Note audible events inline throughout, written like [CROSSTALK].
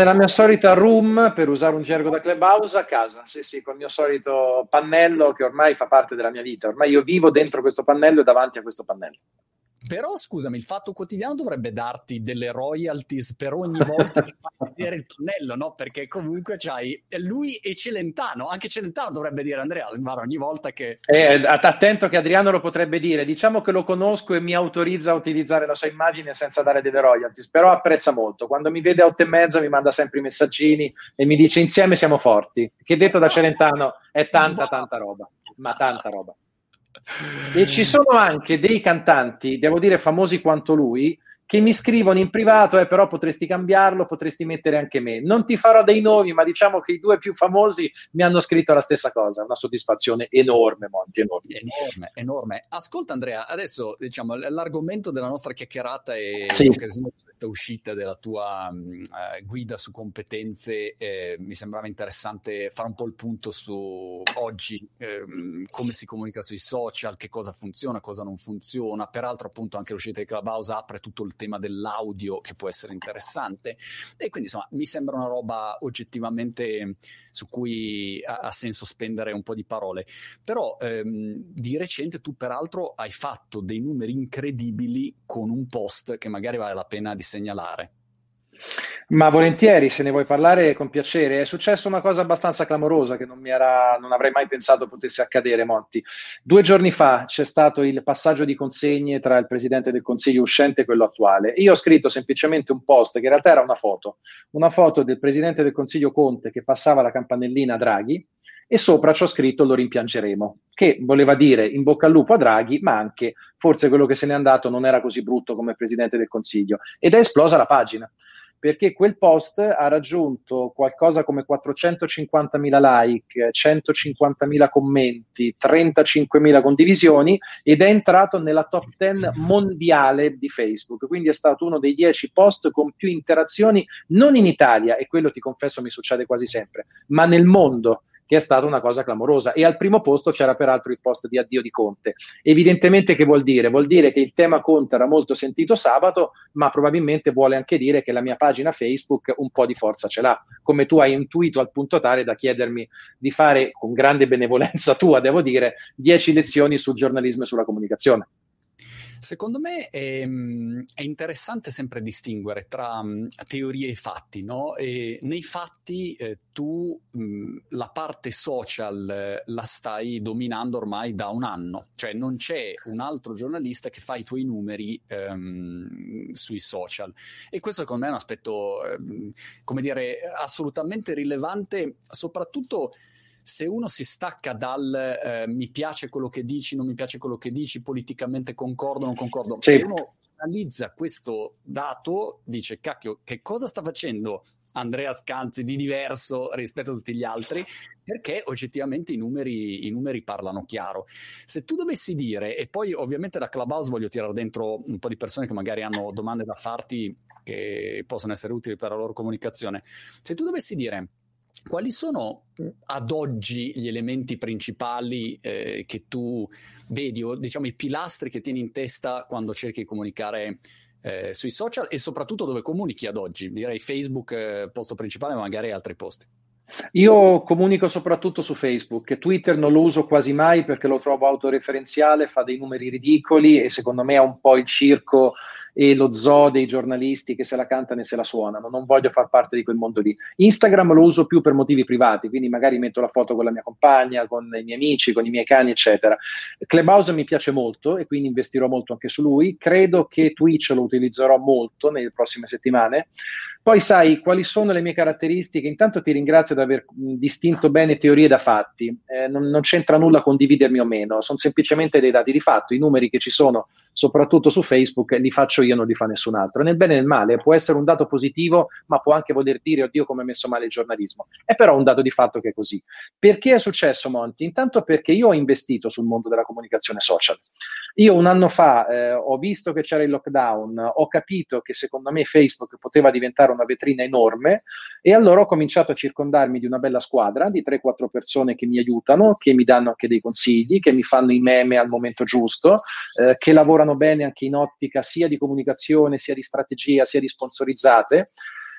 nella mia solita room, per usare un gergo da clubhouse, a casa. Sì, sì, col mio solito pannello che ormai fa parte della mia vita. Ormai io vivo dentro questo pannello e davanti a questo pannello. Però scusami, il Fatto Quotidiano dovrebbe darti delle royalties per ogni volta che fai [LAUGHS] vedere il pannello, no? Perché comunque c'hai lui e Celentano, anche Celentano dovrebbe dire Andrea, guarda, ogni volta che... Eh, attento che Adriano lo potrebbe dire, diciamo che lo conosco e mi autorizza a utilizzare la sua immagine senza dare delle royalties, però apprezza molto. Quando mi vede a otto e mezza mi manda sempre i messaggini e mi dice insieme siamo forti, che detto da Celentano è tanta tanta roba, ma tanta roba. E ci sono anche dei cantanti, devo dire famosi quanto lui, che mi scrivono in privato, eh, però potresti cambiarlo, potresti mettere anche me. Non ti farò dei nomi, ma diciamo che i due più famosi mi hanno scritto la stessa cosa. Una soddisfazione enorme, Monti, enorme. Enorme, enorme. Ascolta Andrea, adesso diciamo l'argomento della nostra chiacchierata è sì. questa uscita della tua uh, guida su competenze. Eh, mi sembrava interessante fare un po' il punto su oggi, eh, come si comunica sui social, che cosa funziona, cosa non funziona. Peraltro appunto anche l'uscita di Clubhouse apre tutto il tema dell'audio che può essere interessante. E quindi insomma mi sembra una roba oggettivamente su cui ha, ha senso spendere un po' di parole. Però ehm, di recente tu peraltro hai fatto dei numeri incredibili con un post che magari vale la pena di segnalare ma volentieri, se ne vuoi parlare, con piacere. È successa una cosa abbastanza clamorosa che non, era, non, avrei mai pensato potesse accadere, Monti. Due giorni fa c'è stato il passaggio di consegne tra il presidente del consiglio uscente e quello attuale. Io ho scritto semplicemente un post che in realtà era una foto, una foto del presidente del consiglio Conte che passava la campanellina a Draghi e sopra ci ho scritto lo rimpiangeremo, che voleva dire in bocca al lupo a Draghi, ma anche forse quello che se n'è andato non era così brutto come presidente del consiglio. Ed è esplosa la pagina perché quel post ha raggiunto qualcosa come 450.000 like, 150.000 commenti, 35.000 condivisioni ed è entrato nella top 10 mondiale di Facebook. Quindi è stato uno dei 10 post con più interazioni, non in Italia, e quello ti confesso mi succede quasi sempre, ma nel mondo che è stata una cosa clamorosa. E al primo posto c'era peraltro il post di addio di Conte. Evidentemente che vuol dire? Vuol dire che il tema Conte era molto sentito sabato, ma probabilmente vuole anche dire che la mia pagina Facebook un po' di forza ce l'ha, come tu hai intuito al punto tale da chiedermi di fare, con grande benevolenza tua, devo dire, 10 lezioni sul giornalismo e sulla comunicazione. Secondo me è, mm, è, interessante sempre distinguere tra um, teorie e fatti, no? E nei fatti eh, tu mh, mm, la parte social eh, la stai dominando ormai da un anno, cioè non c'è un altro giornalista che fa i tuoi numeri ehm, sui social. E questo secondo me è un aspetto, ehm, come dire, assolutamente rilevante, soprattutto se uno si stacca dal eh, mi piace quello che dici, non mi piace quello che dici, politicamente concordo, non concordo, sì. se uno analizza questo dato, dice cacchio, che cosa sta facendo Andrea Scanzi di diverso rispetto a tutti gli altri, perché oggettivamente i numeri, i numeri, parlano chiaro. Se tu dovessi dire, e poi ovviamente da Clubhouse voglio tirare dentro un po' di persone che magari hanno domande da farti che possono essere utili per la loro comunicazione, se tu dovessi dire quali sono ad oggi gli elementi principali eh, che tu vedi, o diciamo i pilastri che tieni in testa quando cerchi di comunicare eh, sui social e soprattutto dove comunichi ad oggi? Direi Facebook, eh, posto principale, ma magari altri posti. Io comunico soprattutto su Facebook, Twitter non lo uso quasi mai perché lo trovo autoreferenziale, fa dei numeri ridicoli e secondo me è un po' il circo e lo zoo dei giornalisti che se la cantano e se la suonano. Non voglio far parte di quel mondo lì. Instagram lo uso più per motivi privati, quindi magari metto la foto con la mia compagna, con i miei amici, con i miei cani, eccetera. Clubhouse mi piace molto e quindi investirò molto anche su lui. Credo che Twitch lo utilizzerò molto nelle prossime settimane. Poi sai quali sono le mie caratteristiche. Intanto ti ringrazio di aver distinto bene teorie da fatti. Eh, non, non c'entra nulla condividermi o meno, sono semplicemente dei dati di fatto. I numeri che ci sono, soprattutto su Facebook, li faccio io, non li fa nessun altro. Nel bene e nel male può essere un dato positivo, ma può anche voler dire, oddio, come è messo male il giornalismo. È però un dato di fatto che è così. Perché è successo, Monti? Intanto perché io ho investito sul mondo della comunicazione social. Io un anno fa eh, ho visto che c'era il lockdown, ho capito che secondo me Facebook poteva diventare una vetrina enorme e allora ho cominciato a circondarmi di una bella squadra di 3-4 persone che mi aiutano, che mi danno anche dei consigli, che mi fanno i meme al momento giusto, eh, che lavorano bene anche in ottica sia di comunicazione, sia di strategia, sia di sponsorizzate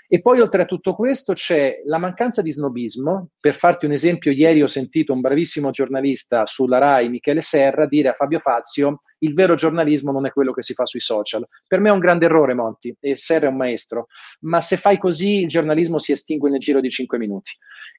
E poi oltre a tutto questo c'è la mancanza di snobismo. Per farti un esempio, ieri ho sentito un bravissimo giornalista sulla RAI, Michele Serra, dire a Fabio Fazio il vero giornalismo non è quello che si fa sui social. Per me è un grande errore, Monti, e Serra è un maestro, ma se fai così il giornalismo si estingue nel giro di cinque minuti.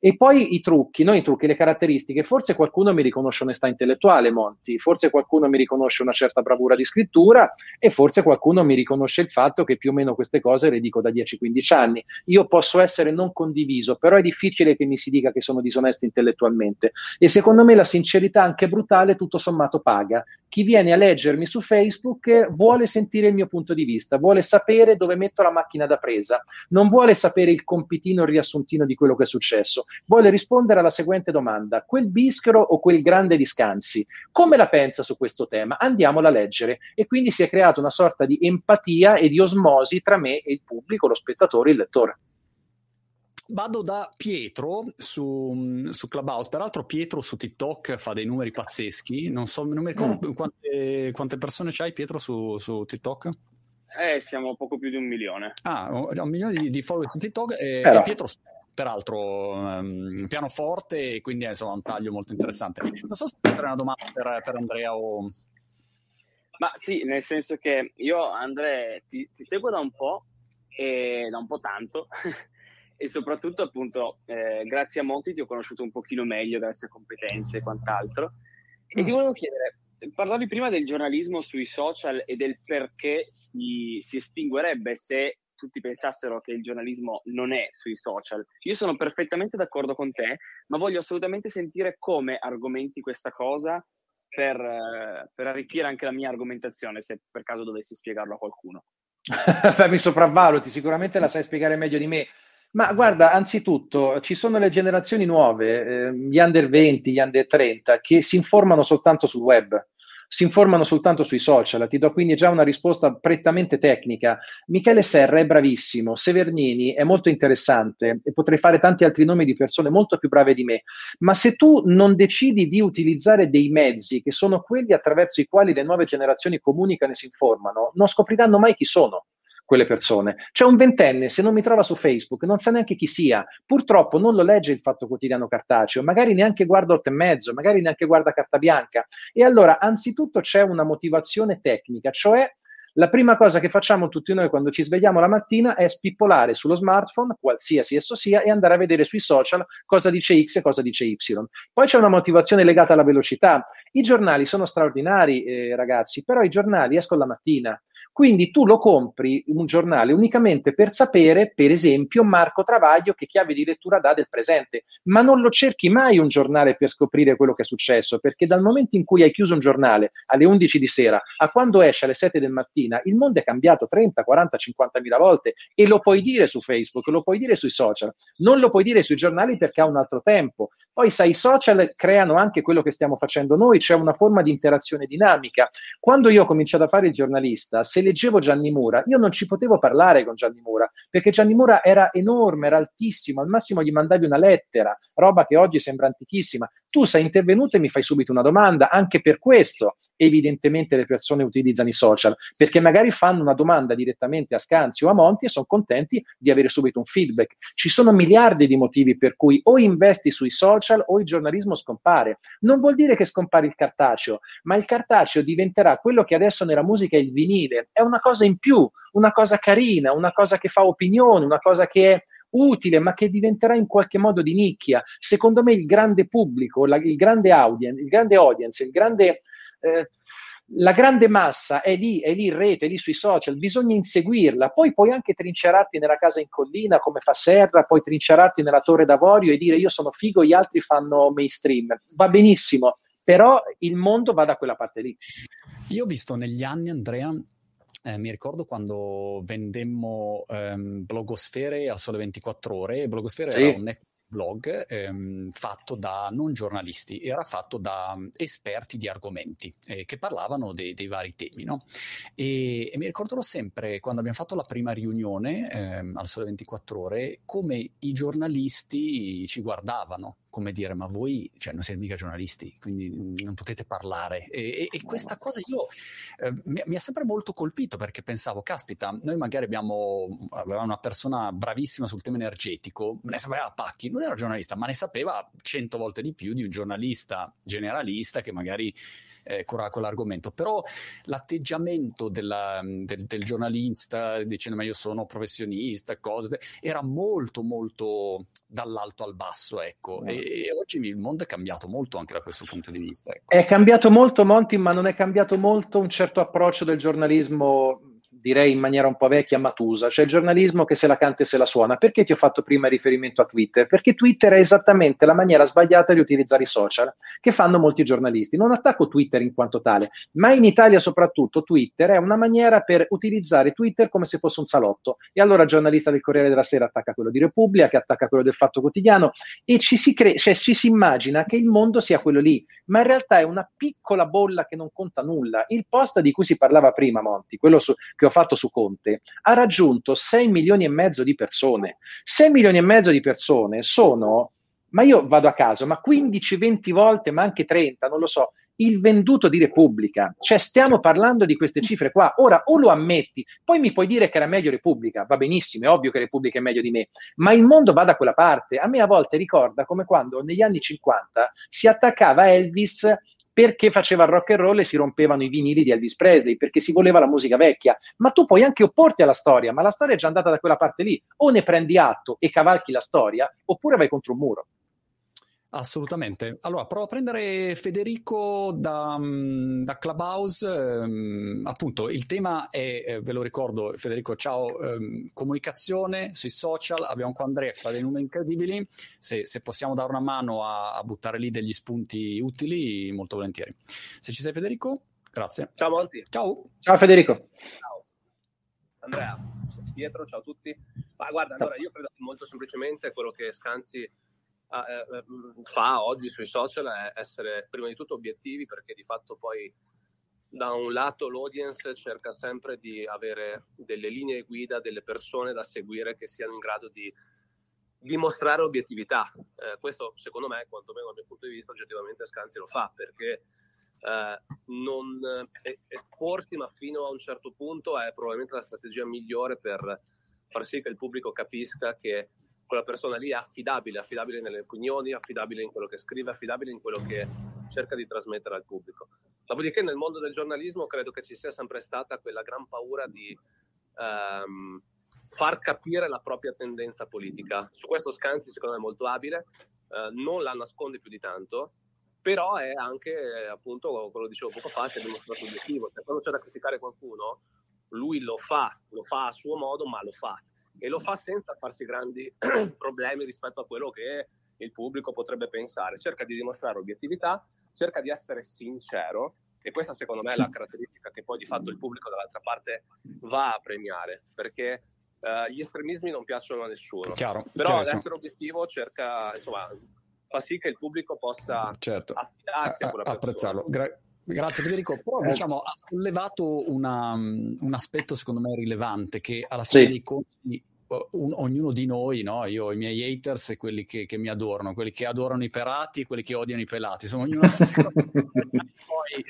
E poi i trucchi, no? i trucchi, le caratteristiche. Forse qualcuno mi riconosce onestà intellettuale, Monti, forse qualcuno mi riconosce una certa bravura di scrittura e forse qualcuno mi riconosce il fatto che più o meno queste cose le dico da 10-15 anni. Io posso essere non condiviso, però è difficile che mi si dica che sono disonesto intellettualmente. E secondo me la sincerità, anche brutale, tutto sommato paga. Chi viene a leggermi su Facebook vuole sentire il mio punto di vista, vuole sapere dove metto la macchina da presa, non vuole sapere il compitino, il riassuntino di quello che è successo vuole rispondere alla seguente domanda: quel bischero o quel grande di Scanzi, come la pensa su questo tema? Andiamola a leggere. E quindi si è creata una sorta di empatia e di osmosi tra me e il pubblico, lo spettatore, il lettore. Vado da Pietro su, su, Clubhouse, peraltro Pietro su TikTok fa dei numeri pazzeschi, non so non mi ricordo mm. quante, quante, persone c'hai Pietro su, su, TikTok? Eh, siamo poco più di un milione. Ah, un milione di, di follower su TikTok e, e Pietro peraltro um, pianoforte e quindi insomma un taglio molto interessante. Non so se c'è una domanda per, per, Andrea o... Ma sì, nel senso che io Andrea ti, ti seguo da un po' e da un po' tanto [LAUGHS] e soprattutto appunto eh, grazie a Monti ti ho conosciuto un pochino meglio grazie a competenze e quant'altro e ti mm. volevo chiedere parlavi prima del giornalismo sui social e del perché si, si estinguerebbe se tutti pensassero che il giornalismo non è sui social. Io sono perfettamente d'accordo con te, ma voglio assolutamente sentire come argomenti questa cosa per, eh, per arricchire anche la mia argomentazione, se per caso dovessi spiegarlo a qualcuno. [LAUGHS] Mi sopravvaluti, sicuramente la sai spiegare meglio di me. Ma guarda, anzitutto ci sono le generazioni nuove, eh, gli under 20, gli under 30, che si informano soltanto sul web si informano soltanto sui social. Ti do quindi già una risposta prettamente tecnica. Michele Serra è bravissimo, Severnini è molto interessante e potrei fare tanti altri nomi di persone molto più brave di me, ma se tu non decidi di utilizzare dei mezzi che sono quelli attraverso i quali le nuove generazioni comunicano e si informano, non scopriranno mai chi sono quelle persone. C'è un ventenne, se non mi trova su Facebook, non sa neanche chi sia, purtroppo non lo legge il Fatto Quotidiano cartaceo, magari neanche guarda otto e mezzo, magari neanche guarda carta bianca. E allora, anzitutto c'è una motivazione tecnica, cioè la prima cosa che facciamo tutti noi quando ci svegliamo la mattina è spippolare sullo smartphone, qualsiasi esso sia, e andare a vedere sui social cosa dice X e cosa dice Y. Poi c'è una motivazione legata alla velocità. I giornali sono straordinari, eh, ragazzi, però i giornali escono la mattina. Quindi tu lo compri un giornale unicamente per sapere, per esempio, Marco Travaglio che chiave di lettura dà del presente, ma non lo cerchi mai un giornale per scoprire quello che è successo, perché dal momento in cui hai chiuso un giornale alle 11 di sera a quando esce alle 7 del mattino, il mondo è cambiato 30, 40, 50 mila volte e lo puoi dire su Facebook, lo puoi dire sui social, non lo puoi dire sui giornali perché ha un altro tempo. Poi sai, i social creano anche quello che stiamo facendo noi, c'è una forma di interazione dinamica. Quando io ho cominciato a fare il giornalista, se leggevo Gianni Mura, io non ci potevo parlare con Gianni Mura, perché Gianni Mura era enorme, era altissimo, al massimo gli mandavi una lettera, roba che oggi sembra antichissima. Tu sei intervenuto e mi fai subito una domanda, anche per questo evidentemente le persone utilizzano i social, perché magari fanno una domanda direttamente a Scanzi o a Monti e sono contenti di avere subito un feedback. Ci sono miliardi di motivi per cui o investi sui social o il giornalismo scompare. Non vuol dire che scompare il cartaceo, ma il cartaceo diventerà quello che adesso nella musica è il vinile, è una cosa in più, una cosa carina, una cosa che fa opinione, una cosa che è utile, ma che diventerà in qualche modo di nicchia. Secondo me il grande pubblico, la, il grande audience, il grande audience, il grande... Eh, la grande massa è lì, è lì in rete, è lì sui social, bisogna inseguirla. Poi puoi anche trincerarti nella casa in collina come fa Serra, puoi trincerarti nella torre d'avorio e dire io sono figo, gli altri fanno mainstream. Va benissimo, però il mondo va da quella parte lì. Io ho visto negli anni, Andrea, eh, mi ricordo quando vendemmo ehm, blogosfere a sole 24 ore. Blogosfere sì. era un network blog ehm, fatto da non giornalisti, era fatto da um, esperti di argomenti eh, che parlavano dei, dei vari temi. No? E, e, mi ricorderò sempre quando abbiamo fatto la prima riunione ehm, al Sole 24 Ore come i giornalisti ci guardavano come dire, ma voi cioè, non siete mica giornalisti, quindi non potete parlare. E, e, e questa cosa io eh, mi, mi, ha sempre molto colpito perché pensavo, caspita, noi magari abbiamo una persona bravissima sul tema energetico, ne sapeva pacchi, non era giornalista, ma ne sapeva cento volte di più di un giornalista generalista che magari eh, curava quell'argomento. Però l'atteggiamento della, del, del, giornalista dicendo ma io sono professionista, cose, era molto molto dall'alto al basso, ecco. E, e, oggi il mondo è cambiato molto anche da questo punto di vista. Ecco. È cambiato molto, Monti, ma non è cambiato molto un certo approccio del giornalismo direi in maniera un po' vecchia, matusa, cioè il giornalismo che se la canta e se la suona. Perché ti ho fatto prima riferimento a Twitter? Perché Twitter è esattamente la maniera sbagliata di utilizzare i social che fanno molti giornalisti. Non attacco Twitter in quanto tale, ma in Italia soprattutto Twitter è una maniera per utilizzare Twitter come se fosse un salotto. E allora il giornalista del Corriere della Sera attacca quello di Repubblica, che attacca quello del Fatto Quotidiano e ci si, cre- cioè, ci si immagina che il mondo sia quello lì, ma in realtà è una piccola bolla che non conta nulla. Il post di cui si parlava prima, Monti, quello su- che ho fatto su Conte, ha raggiunto 6 milioni e mezzo di persone. 6 milioni e mezzo di persone sono, ma io vado a caso, ma 15-20 volte, ma anche 30, non lo so, il venduto di Repubblica. Cioè stiamo parlando di queste cifre qua. Ora o lo ammetti, poi mi puoi dire che era meglio Repubblica, va benissimo, è ovvio che Repubblica è meglio di me, ma il mondo va da quella parte. A me a volte ricorda come quando negli anni 50 si attaccava Elvis perché faceva il rock and roll e si rompevano i vinili di Elvis Presley, perché si voleva la musica vecchia. Ma tu puoi anche opporti alla storia, ma la storia è già andata da quella parte lì. O ne prendi atto e cavalchi la storia, oppure vai contro un muro. Assolutamente. Allora, provo a prendere Federico da, mm, da Clubhouse. Um, appunto, il tema è, eh, ve lo ricordo, Federico, ciao, um, comunicazione sui social. Abbiamo qua Andrea che fa dei numeri incredibili. Se, se possiamo dare una mano a, a, buttare lì degli spunti utili, molto volentieri. Se ci sei, Federico, grazie. Ciao, Monti. Ciao. Ciao, Federico. Ciao. Andrea, Pietro, ciao a tutti. Ma guarda, allora io credo molto semplicemente quello che Scanzi fa oggi sui social è essere prima di tutto obiettivi perché di fatto poi da un lato l'audience cerca sempre di avere delle linee guida, delle persone da seguire che siano in grado di dimostrare obiettività. Eh, questo secondo me, quantomeno dal mio punto di vista, oggettivamente Scanzi lo fa perché eh, non eh, esporsi ma fino a un certo punto è probabilmente la strategia migliore per far sì che il pubblico capisca che quella persona lì è affidabile, affidabile nelle opinioni, affidabile in quello che scrive, affidabile in quello che cerca di trasmettere al pubblico. Dopodiché nel mondo del giornalismo credo che ci sia sempre stata quella gran paura di ehm, far capire la propria tendenza politica. Su questo Scanzi secondo me è molto abile, eh, non la nasconde più di tanto, però è anche appunto, quello dicevo poco fa, si è dimostrato obiettivo. Cioè, quando c'è da criticare qualcuno, lui lo fa, lo fa a suo modo, ma lo fa e lo fa senza farsi grandi [CLEARS THROAT] problemi rispetto a quello che il pubblico potrebbe pensare. Cerca di dimostrare obiettività, cerca di essere sincero e questa secondo me è la caratteristica che poi di fatto il pubblico dall'altra parte va a premiare perché uh, gli estremismi non piacciono a nessuno. Chiaro, però l'essere obiettivo cerca, insomma, fa sì che il pubblico possa certo. affidarsi a, a quella persona. Apprezzarlo. Gra- Grazie Federico, però eh. diciamo, ha sollevato una, un aspetto secondo me rilevante che alla fine sì. dei conti un, ognuno di noi, no? io i miei haters e quelli che, che, mi adorano, quelli che adorano i pelati e quelli che odiano i pelati, insomma ognuno ha [LAUGHS] suoi.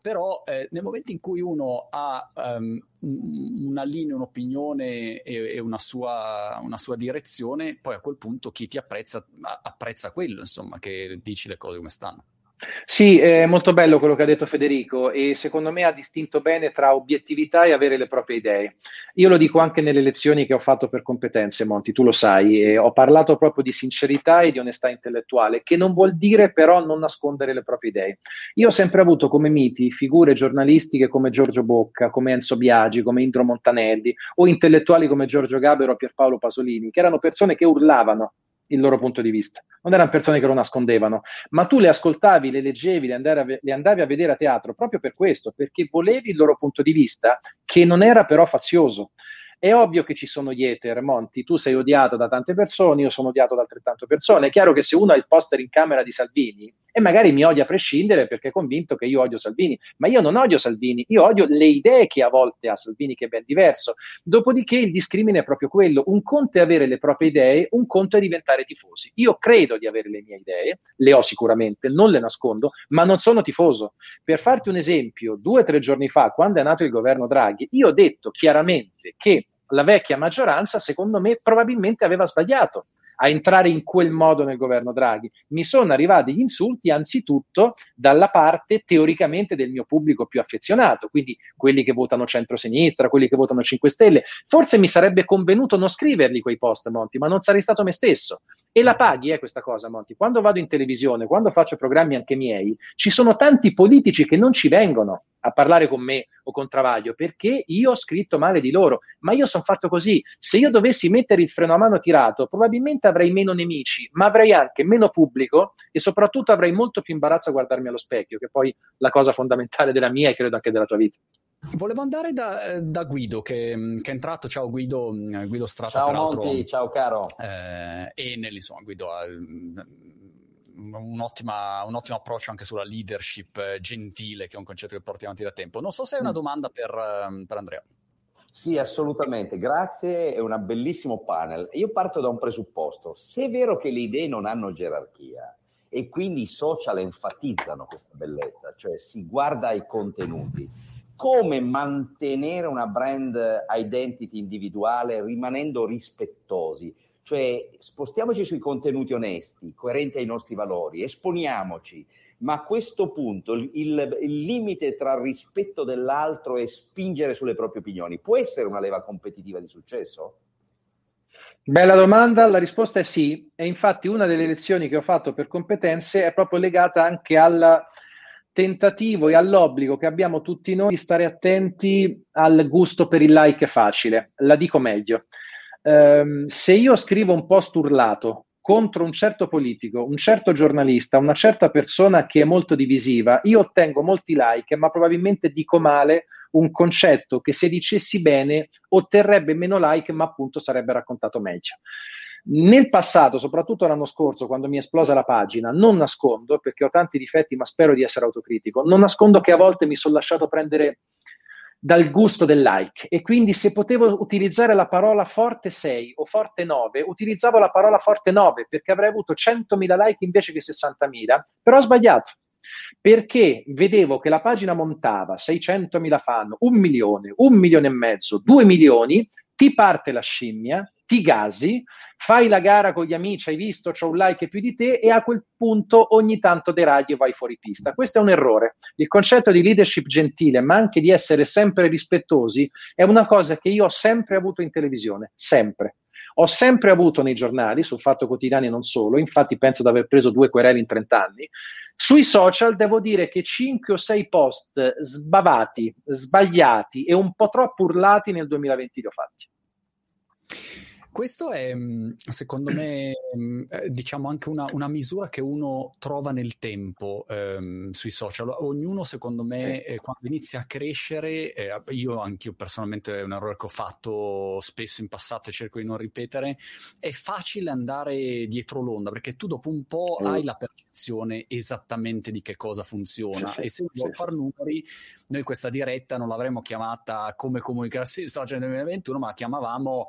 Però eh, nel momento in cui uno ha um, una linea, un'opinione e, e una, sua, una, sua, direzione, poi a quel punto chi ti apprezza apprezza quello, insomma, che dici le cose come stanno. Sì, è molto bello quello che ha detto Federico e secondo me ha distinto bene tra obiettività e avere le proprie idee. Io lo dico anche nelle lezioni che ho fatto per competenze, Monti, tu lo sai, ho parlato proprio di sincerità e di onestà intellettuale, che non vuol dire però non nascondere le proprie idee. Io ho sempre avuto come miti figure giornalistiche come Giorgio Bocca, come Enzo Biagi, come Indro Montanelli o intellettuali come Giorgio Gabero o Pierpaolo Pasolini, che erano persone che urlavano il loro punto di vista. Non erano persone che lo nascondevano, ma tu le ascoltavi, le leggevi, le andavi, a, le andavi a vedere a teatro proprio per questo, perché volevi il loro punto di vista, che non era però fazioso. È ovvio che ci sono gli eter, Monti, tu sei odiato da tante persone, io sono odiato da altrettante persone. È chiaro che se uno ha il poster in camera di Salvini e magari mi odia a prescindere perché è convinto che io odio Salvini, ma io non odio Salvini, io odio le idee che a volte ha Salvini, che è ben diverso. Dopodiché il discrimine è proprio quello, un conto è avere le proprie idee, un conto è diventare tifosi. Io credo di avere le mie idee, le ho sicuramente, non le nascondo, ma non sono tifoso. Per farti un esempio, due o tre giorni fa, quando è nato il governo Draghi, io ho detto chiaramente che la vecchia maggioranza, secondo me, probabilmente aveva sbagliato a entrare in quel modo nel governo Draghi. Mi sono arrivati gli insulti anzitutto dalla parte teoricamente del mio pubblico più affezionato, quindi quelli che votano centro-sinistra, quelli che votano 5 Stelle. Forse mi sarebbe convenuto non scriverli quei post, Monti, ma non sarei stato me stesso. E la paghi, eh, questa cosa, Monti. Quando vado in televisione, quando faccio programmi anche miei, ci sono tanti politici che non ci vengono a parlare con me o con Travaglio perché io ho scritto male di loro, ma io sono fatto così. Se io dovessi mettere il freno a mano tirato, probabilmente avrei meno nemici, ma avrei anche meno pubblico e soprattutto avrei molto più imbarazzo a guardarmi allo specchio, che poi la cosa fondamentale della mia e credo anche della tua vita. Volevo andare da, da Guido che, che, è entrato. Ciao Guido, Guido Strata. Ciao Monti, ciao caro. Eh, Enel, insomma, Guido ha un, ottima, un ottimo approccio anche sulla leadership eh, gentile, che è un concetto che porti avanti da tempo. Non so se hai una mm. domanda per, ehm, per Andrea. Sì, assolutamente, grazie, è un bellissimo panel. Io parto da un presupposto, se è vero che le idee non hanno gerarchia e quindi i social enfatizzano questa bellezza, cioè si guarda ai contenuti, come mantenere una brand identity individuale rimanendo rispettosi? Cioè spostiamoci sui contenuti onesti, coerenti ai nostri valori, esponiamoci, ma a questo punto il, il, limite tra rispetto dell'altro e spingere sulle proprie opinioni può essere una leva competitiva di successo? Bella domanda, la risposta è sì e infatti una delle lezioni che ho fatto per competenze è proprio legata anche al tentativo e all'obbligo che abbiamo tutti noi di stare attenti al gusto per il like facile. La dico meglio ehm, se io scrivo un post urlato contro un certo politico, un certo giornalista, una certa persona che è molto divisiva, io ottengo molti like, ma probabilmente dico male un concetto che se dicessi bene otterrebbe meno like, ma appunto sarebbe raccontato meglio. Nel passato, soprattutto l'anno scorso, quando mi è esplosa la pagina, non nascondo, perché ho tanti difetti, ma spero di essere autocritico, non nascondo che a volte mi sono lasciato prendere dal gusto del like. E quindi se potevo utilizzare la parola forte 6 o forte 9, utilizzavo la parola forte 9 perché avrei avuto 100.000 like invece che 60.000, però ho sbagliato perché vedevo che la pagina montava 600.000 fan, un milione, un milione e mezzo, due milioni, ti parte la scimmia, ti gasi, fai la gara con gli amici, hai visto, c'ho un like più di te e a quel punto ogni tanto deragli e vai fuori pista. Questo è un errore. Il concetto di leadership gentile, ma anche di essere sempre rispettosi, è una cosa che io ho sempre avuto in televisione, sempre. Ho sempre avuto nei giornali, sul Fatto Quotidiano e non solo, infatti penso di aver preso due querele in 30 anni. Sui social devo dire che 5 o 6 post sbavati, sbagliati e un po' troppo urlati nel 2020 li ho fatti. Questo è, mm, secondo me, mm, eh, diciamo anche una, una, misura che uno trova nel tempo ehm, sui social. Ognuno, secondo me, eh, quando inizia a crescere, eh, io anche personalmente è un errore che ho fatto spesso in passato e cerco di non ripetere, è facile andare dietro l'onda perché tu dopo un po' mm. hai la percezione esattamente di che cosa funziona sì, e se vuoi sì. far numeri noi questa diretta non l'avremmo chiamata come comunicarsi social nel 2021, ma la chiamavamo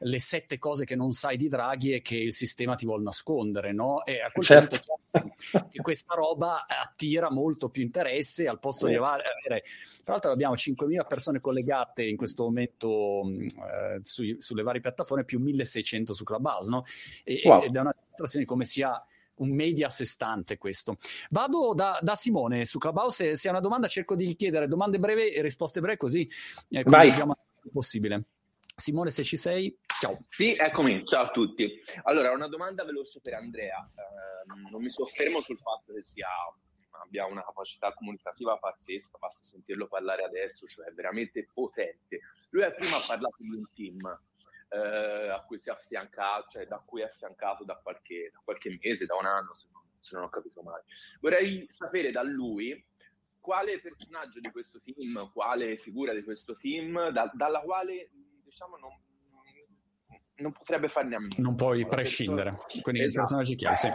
le sette cose che non sai di Draghi e che il sistema ti vuole nascondere, no? E a quel certo. punto che questa roba attira molto più interesse al posto sì. di avere. Tra l'altro abbiamo 5.000 persone collegate in questo momento eh, sui, sulle varie piattaforme, più 1.600 su Clubhouse, no? E, wow. Ed è una dimostrazione di come sia un media a sé stante questo. Vado da, da Simone su Clubhouse, se, hai una domanda cerco di chiedere domande brevi e risposte brevi così eh, possibile. Simone, se ci sei, ciao. Sì, eccomi, ciao a tutti. Allora, una domanda veloce per Andrea. Eh, non mi soffermo sul fatto che sia, abbia una capacità comunicativa pazzesca, basta sentirlo parlare adesso, cioè veramente potente. Lui ha prima parlato di un team eh, a cui si è affiancato, cioè da cui è affiancato da qualche, da qualche mese, da un anno, se non, se non ho capito male. Vorrei sapere da lui quale personaggio di questo team, quale figura di questo team, da, dalla quale diciamo, non, non potrebbe farne a meno. Non puoi prescindere, persona... quindi esatto. personaggi chiave, sì.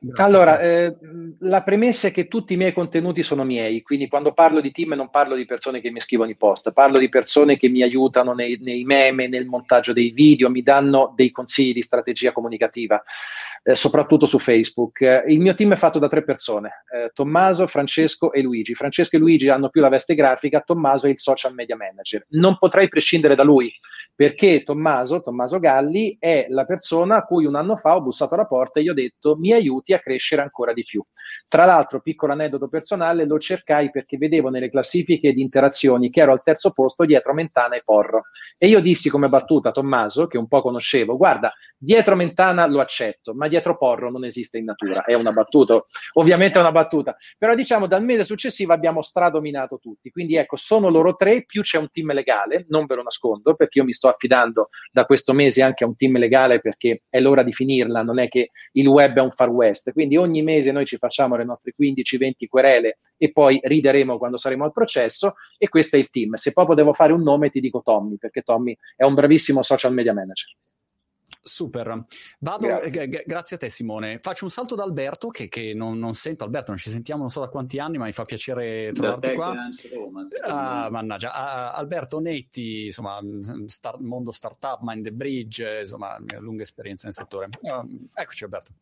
Grazie, allora, eh, la premessa è che tutti i miei contenuti sono miei, quindi quando parlo di team non parlo di persone che mi scrivono i post, parlo di persone che mi aiutano nei, nei meme, nel montaggio dei video, mi danno dei consigli di strategia comunicativa, eh, soprattutto su Facebook. Eh, il mio team è fatto da tre persone, eh, Tommaso, Francesco e Luigi. Francesco e Luigi hanno più la veste grafica, Tommaso è il social media manager. Non potrei prescindere da lui, perché Tommaso, Tommaso Galli, è la persona a cui un anno fa ho bussato alla porta e gli ho detto mi aiuti aiuti a crescere ancora di più. Tra l'altro, piccolo aneddoto personale, lo cercai perché vedevo nelle classifiche di interazioni che ero al terzo posto dietro Mentana e Porro. E io dissi come battuta a Tommaso, che un po' conoscevo, guarda, dietro Mentana lo accetto, ma dietro Porro non esiste in natura. È una battuta, ovviamente è una battuta. Però diciamo dal mese successivo abbiamo stradominato tutti. Quindi ecco, sono loro tre, più c'è un team legale, non ve lo nascondo, perché io mi sto affidando da questo mese anche a un team legale perché è l'ora di finirla, non è che il web è un far west test. Quindi ogni mese noi ci facciamo le nostre 15-20 querele e poi rideremo quando saremo al processo e questo è il team. Se proprio devo fare un nome ti dico Tommy, perché Tommy è un bravissimo social media manager. Super, vado, grazie. Eh, g- grazie. a te Simone. Faccio un salto da Alberto che, che non, non, sento, Alberto non ci sentiamo non so da quanti anni ma mi fa piacere trovarti qua. Roma, ah, mannaggia, ah, Alberto Netti, insomma, star, mondo startup, Mind the Bridge, insomma, lunga esperienza nel settore. Uh, eccoci Alberto.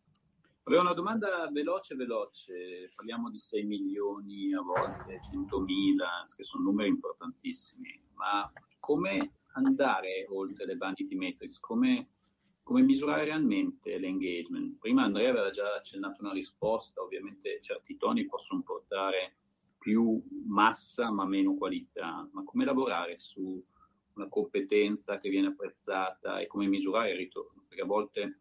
Avevo una domanda veloce, veloce. Parliamo di 6 milioni, a volte 100 mila, che sono numeri importantissimi. Ma come andare oltre le vanity metrics? Come, come misurare realmente l'engagement? Prima Andrea aveva già accennato una risposta. Ovviamente certi toni possono portare più massa ma meno qualità. Ma come lavorare su una competenza che viene apprezzata e come misurare il ritorno? Perché a volte,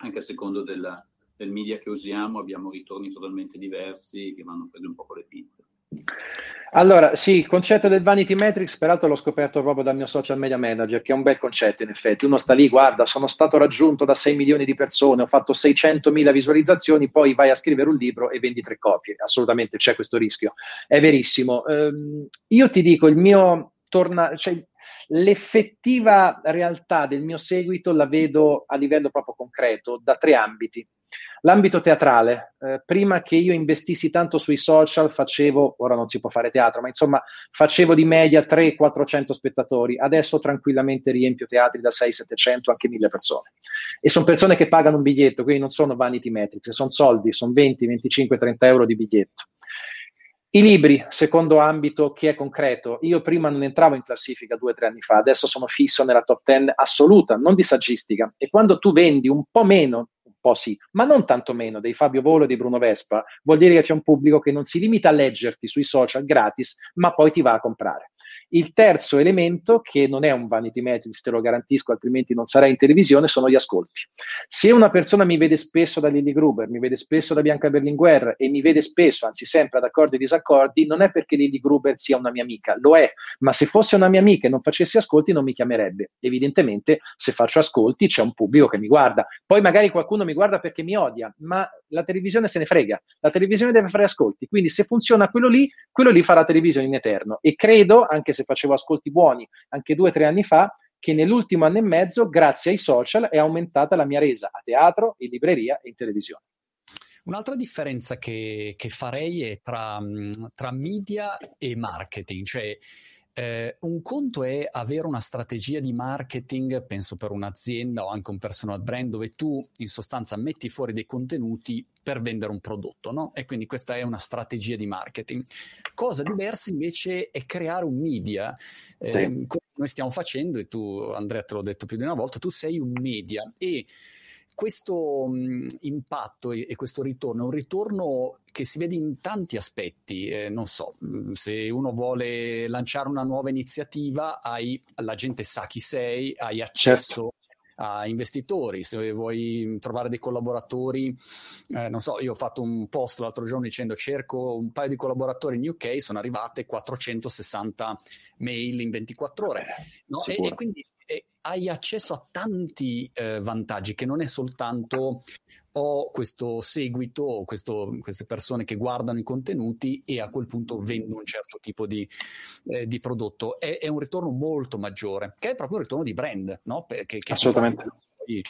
anche a secondo della del media che usiamo abbiamo ritorni totalmente diversi che vanno presi un po' con le pinze. Allora, sì, il concetto del vanity metrics, peraltro l'ho scoperto proprio dal mio social media manager, che è un bel concetto in effetti. Uno sta lì, guarda, sono stato raggiunto da 6 milioni di persone, ho fatto 600 mila visualizzazioni, poi vai a scrivere un libro e vendi tre copie. Assolutamente c'è questo rischio. È verissimo. Um, io ti dico, il mio torna, cioè, l'effettiva realtà del mio seguito la vedo a livello proprio concreto da tre ambiti. L'ambito teatrale, eh, prima che io investissi tanto sui social, facevo, ora non si può fare teatro, ma insomma facevo di media 300-400 spettatori, adesso tranquillamente riempio teatri da 600-700, anche 1000 persone. E sono persone che pagano un biglietto, quindi non sono vanity metrics, sono soldi, sono 20, 25, 30 euro di biglietto. I libri, secondo ambito che è concreto, io prima non entravo in classifica due o tre anni fa, adesso sono fisso nella top 10 assoluta, non di saggistica. E quando tu vendi un po' meno po' sì, ma non tanto meno dei Fabio Volo e di Bruno Vespa, vuol dire che c'è un pubblico che non si limita a leggerti sui social gratis, ma poi ti va a comprare. Il terzo elemento, che non è un vanity metrics, te lo garantisco, altrimenti non sarà in televisione, sono gli ascolti. Se una persona mi vede spesso da Lily Gruber, mi vede spesso da Bianca Berlinguer e mi vede spesso, anzi sempre ad accordi e disaccordi, non è perché Lily Gruber sia una mia amica, lo è, ma se fosse una mia amica e non facessi ascolti non mi chiamerebbe. Evidentemente se faccio ascolti c'è un pubblico che mi guarda. Poi magari qualcuno mi guarda perché mi odia, ma la televisione se ne frega. La televisione deve fare ascolti, quindi se funziona quello lì, quello lì farà televisione in eterno. E credo, anche se se facevo ascolti buoni anche due o tre anni fa, che nell'ultimo anno e mezzo, grazie ai social, è aumentata la mia resa a teatro, in libreria e in televisione. Un'altra differenza che, che farei è tra, tra, media e marketing, cioè eh, un conto è avere una strategia di marketing, penso per un'azienda o anche un personal brand, dove tu in sostanza metti fuori dei contenuti per vendere un prodotto, no? E quindi questa è una strategia di marketing. Cosa diversa invece è creare un media, eh, sì. come noi stiamo facendo, e tu Andrea te l'ho detto più di una volta, tu sei un media e questo mh, impatto e, e, questo ritorno è un ritorno che si vede in tanti aspetti. Eh, non so, se uno vuole lanciare una nuova iniziativa, hai, la gente sa chi sei, hai accesso. Certo. A investitori, se vuoi trovare dei collaboratori, eh, non so, io ho fatto un post l'altro giorno dicendo cerco un paio di collaboratori in UK, sono arrivate 460 mail in 24 ore, no? e, e, quindi hai accesso a tanti eh, vantaggi che non è soltanto ho questo seguito, questo, queste persone che guardano i contenuti e a quel punto vendo un certo tipo di, eh, di prodotto. È, è, un ritorno molto maggiore, che è proprio un ritorno di brand, no? Che Assolutamente. Poi,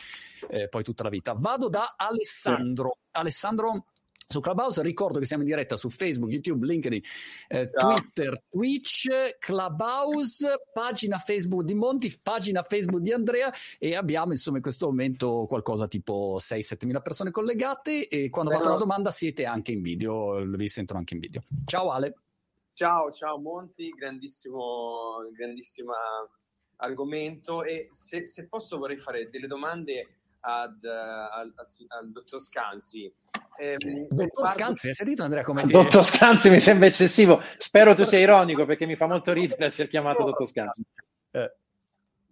eh, poi, tutta la vita. Vado da Alessandro. Sì. Alessandro, su Clubhouse. Ricordo che siamo in diretta su Facebook, YouTube, LinkedIn, eh, Twitter, Twitch, Clubhouse, pagina Facebook di Monti, pagina Facebook di Andrea e abbiamo insomma in questo momento qualcosa tipo 6-7 mila persone collegate e quando Beh, fate una domanda siete anche in video, vi sentono anche in video. Ciao Ale. Ciao, ciao Monti, grandissimo, grandissimo argomento e se, se posso vorrei fare delle domande ad, al, al, al, dottor Scanzi. Eh, dottor Scanzi, hai sentito Andrea come [LAUGHS] dire? Dottor Scanzi mi sembra eccessivo, spero tu sia ironico perché mi fa molto ridere essere chiamato dottor Scanzi. Eh.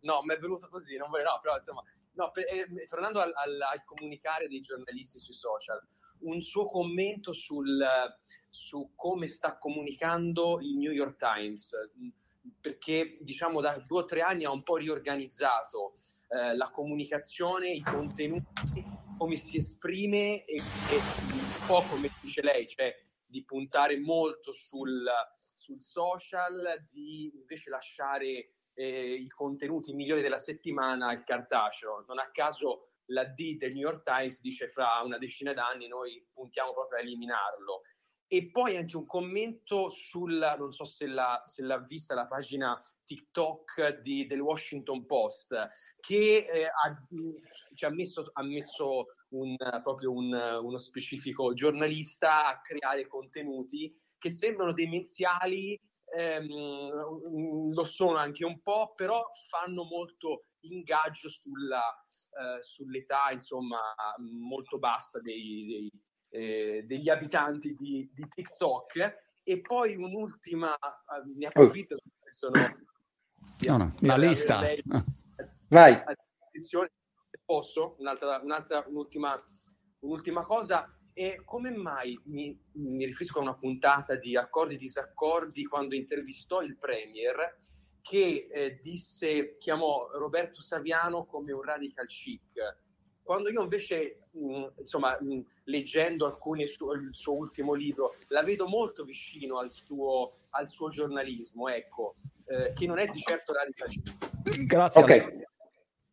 No, mi è venuto così, non volevo, no, però insomma, no, per, eh, tornando al, al, al, comunicare dei giornalisti sui social, un suo commento sul, su come sta comunicando il New York Times, perché diciamo da due o tre anni ha un po' riorganizzato eh, la comunicazione, i contenuti, come si esprime e, e, un po' come dice lei, cioè di puntare molto sul, sul social, di invece lasciare eh, i contenuti migliori della settimana al cartaceo. Non a caso la D del New York Times dice fra una decina d'anni noi puntiamo proprio a eliminarlo. E poi anche un commento sul, non so se l'ha, se l'ha vista la pagina TikTok di, del Washington Post che eh, ha, ci ha messo, ha messo un, proprio un, uno specifico giornalista a creare contenuti che sembrano demenziali, ehm, lo sono anche un po', però fanno molto ingaggio sulla, eh, sull'età insomma molto bassa dei, dei, eh, degli abitanti di, di, TikTok. E poi un'ultima, ne approfitto, perché sono No, no, una lista. Vai. Posso? Un'altra, un'altra, un'ultima, un'ultima cosa. E come mai mi, mi, riferisco a una puntata di accordi e disaccordi quando intervistò il Premier che eh, disse, chiamò Roberto Saviano come un radical chic. Quando io invece, mh, insomma, mh, leggendo alcuni su, il suo ultimo libro, la vedo molto vicino al suo, al suo giornalismo, ecco eh, che non è di certo radicale. Grazie. Ok.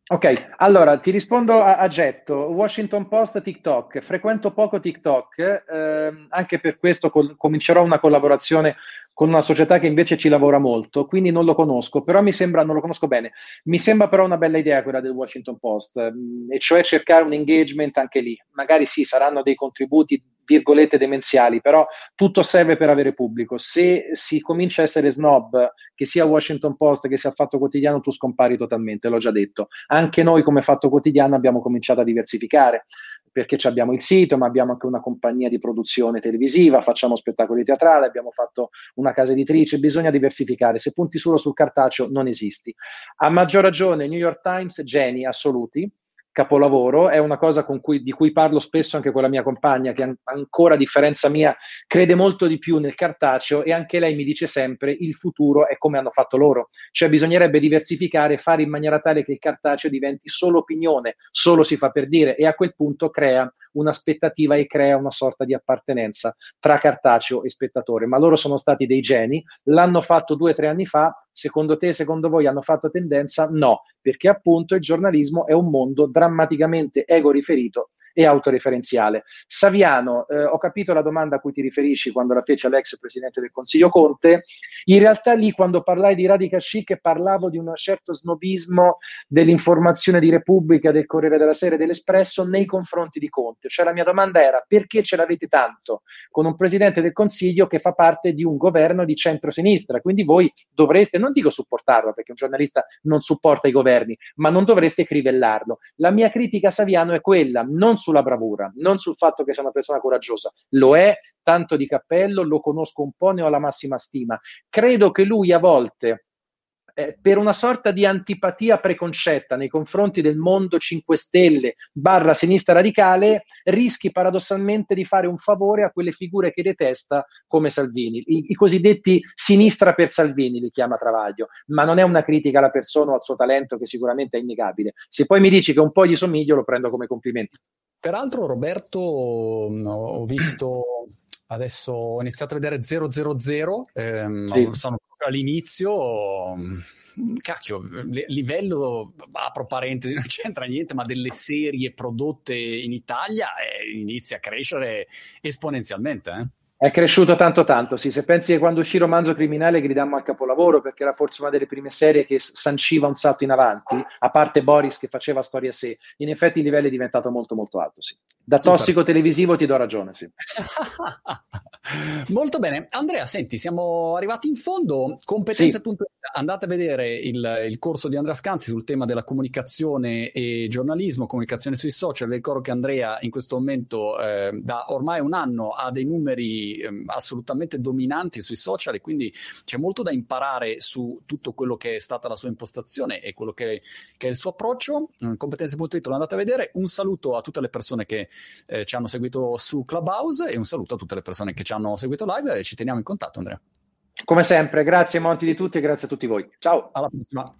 Ok, allora ti rispondo a, a, getto. Washington Post, TikTok. Frequento poco TikTok, ehm, anche per questo col- comincerò una collaborazione con una società che invece ci lavora molto, quindi non lo conosco, però mi sembra, non lo conosco bene, mi sembra però una bella idea quella del Washington Post, ehm, e cioè cercare un engagement anche lì. Magari sì, saranno dei contributi virgolette demenziali, però tutto serve per avere pubblico. Se si comincia a essere snob, che sia Washington Post che sia Fatto Quotidiano, tu scompari totalmente, l'ho già detto. Anche noi come Fatto Quotidiano abbiamo cominciato a diversificare, perché abbiamo il sito, ma abbiamo anche una compagnia di produzione televisiva, facciamo spettacoli teatrali, abbiamo fatto una casa editrice, bisogna diversificare. Se punti solo sul cartaceo non esisti. A maggior ragione New York Times, geni assoluti, capolavoro, è una cosa cui, di cui parlo spesso anche con la mia compagna, che an- ancora a differenza mia crede molto di più nel cartaceo e anche lei mi dice sempre il futuro è come hanno fatto loro, cioè bisognerebbe diversificare, fare in maniera tale che il cartaceo diventi solo opinione, solo si fa per dire e a quel punto crea un'aspettativa e crea una sorta di appartenenza tra cartaceo e spettatore, ma loro sono stati dei geni, l'hanno fatto due o tre anni fa, secondo te, secondo voi hanno fatto tendenza? No, perché appunto il giornalismo è un mondo drammaticamente ego riferito e autoreferenziale. Saviano, eh, ho capito la domanda a cui ti riferisci quando la fece all'ex presidente del Consiglio Conte. In realtà lì quando parlai di radical chic parlavo di un certo snobismo dell'informazione di Repubblica, del Corriere della Sera e dell'Espresso nei confronti di Conte. Cioè la mia domanda era perché ce l'avete tanto con un presidente del Consiglio che fa parte di un governo di centrosinistra? Quindi voi dovreste, non dico supportarlo perché un giornalista non supporta i governi, ma non dovreste crivellarlo. La mia critica a Saviano è quella, non sulla bravura, non sul fatto che sia una persona coraggiosa. Lo è, tanto di cappello, lo conosco un po', ne ho la massima stima. Credo che lui a volte eh, per una sorta di antipatia preconcetta nei confronti del mondo 5 Stelle barra sinistra radicale, rischi paradossalmente di fare un favore a quelle figure che detesta come Salvini, i, i cosiddetti sinistra per Salvini li chiama Travaglio, ma non è una critica alla persona o al suo talento che sicuramente è innegabile. Se poi mi dici che un po' gli somiglio lo prendo come complimento. Peraltro Roberto mm, ho visto adesso ho iniziato a vedere 000 ehm, sì. sono all'inizio mm, cacchio, livello, apro parentesi, non c'entra niente, ma delle serie prodotte in Italia eh, inizia a crescere esponenzialmente. Eh? È cresciuto tanto tanto, sì. Se pensi che quando uscì Romanzo Criminale gridammo al capolavoro perché era forse una delle prime serie che sanciva un salto in avanti, a parte Boris che faceva storia a sé, in effetti il livello è diventato molto molto alto, sì. Da Super. tossico televisivo ti do ragione, sì. [LAUGHS] molto bene. Andrea, senti, siamo arrivati in fondo. Competenze.it, sì. Andate a vedere il, il, corso di Andrea Scanzi sul tema della comunicazione e giornalismo, comunicazione sui social. Vi ricordo che Andrea in questo momento eh, da ormai un anno ha dei numeri Ehm, assolutamente dominanti sui social e quindi c'è molto da imparare su tutto quello che è stata la sua impostazione e quello che, che è il suo approccio. Mm, competenze.it lo andate a vedere. Un saluto a tutte le persone che eh, ci hanno seguito su Clubhouse e un saluto a tutte le persone che ci hanno seguito live e ci teniamo in contatto Andrea. Come sempre, grazie Monti di tutti e grazie a tutti voi. Ciao. Alla prossima.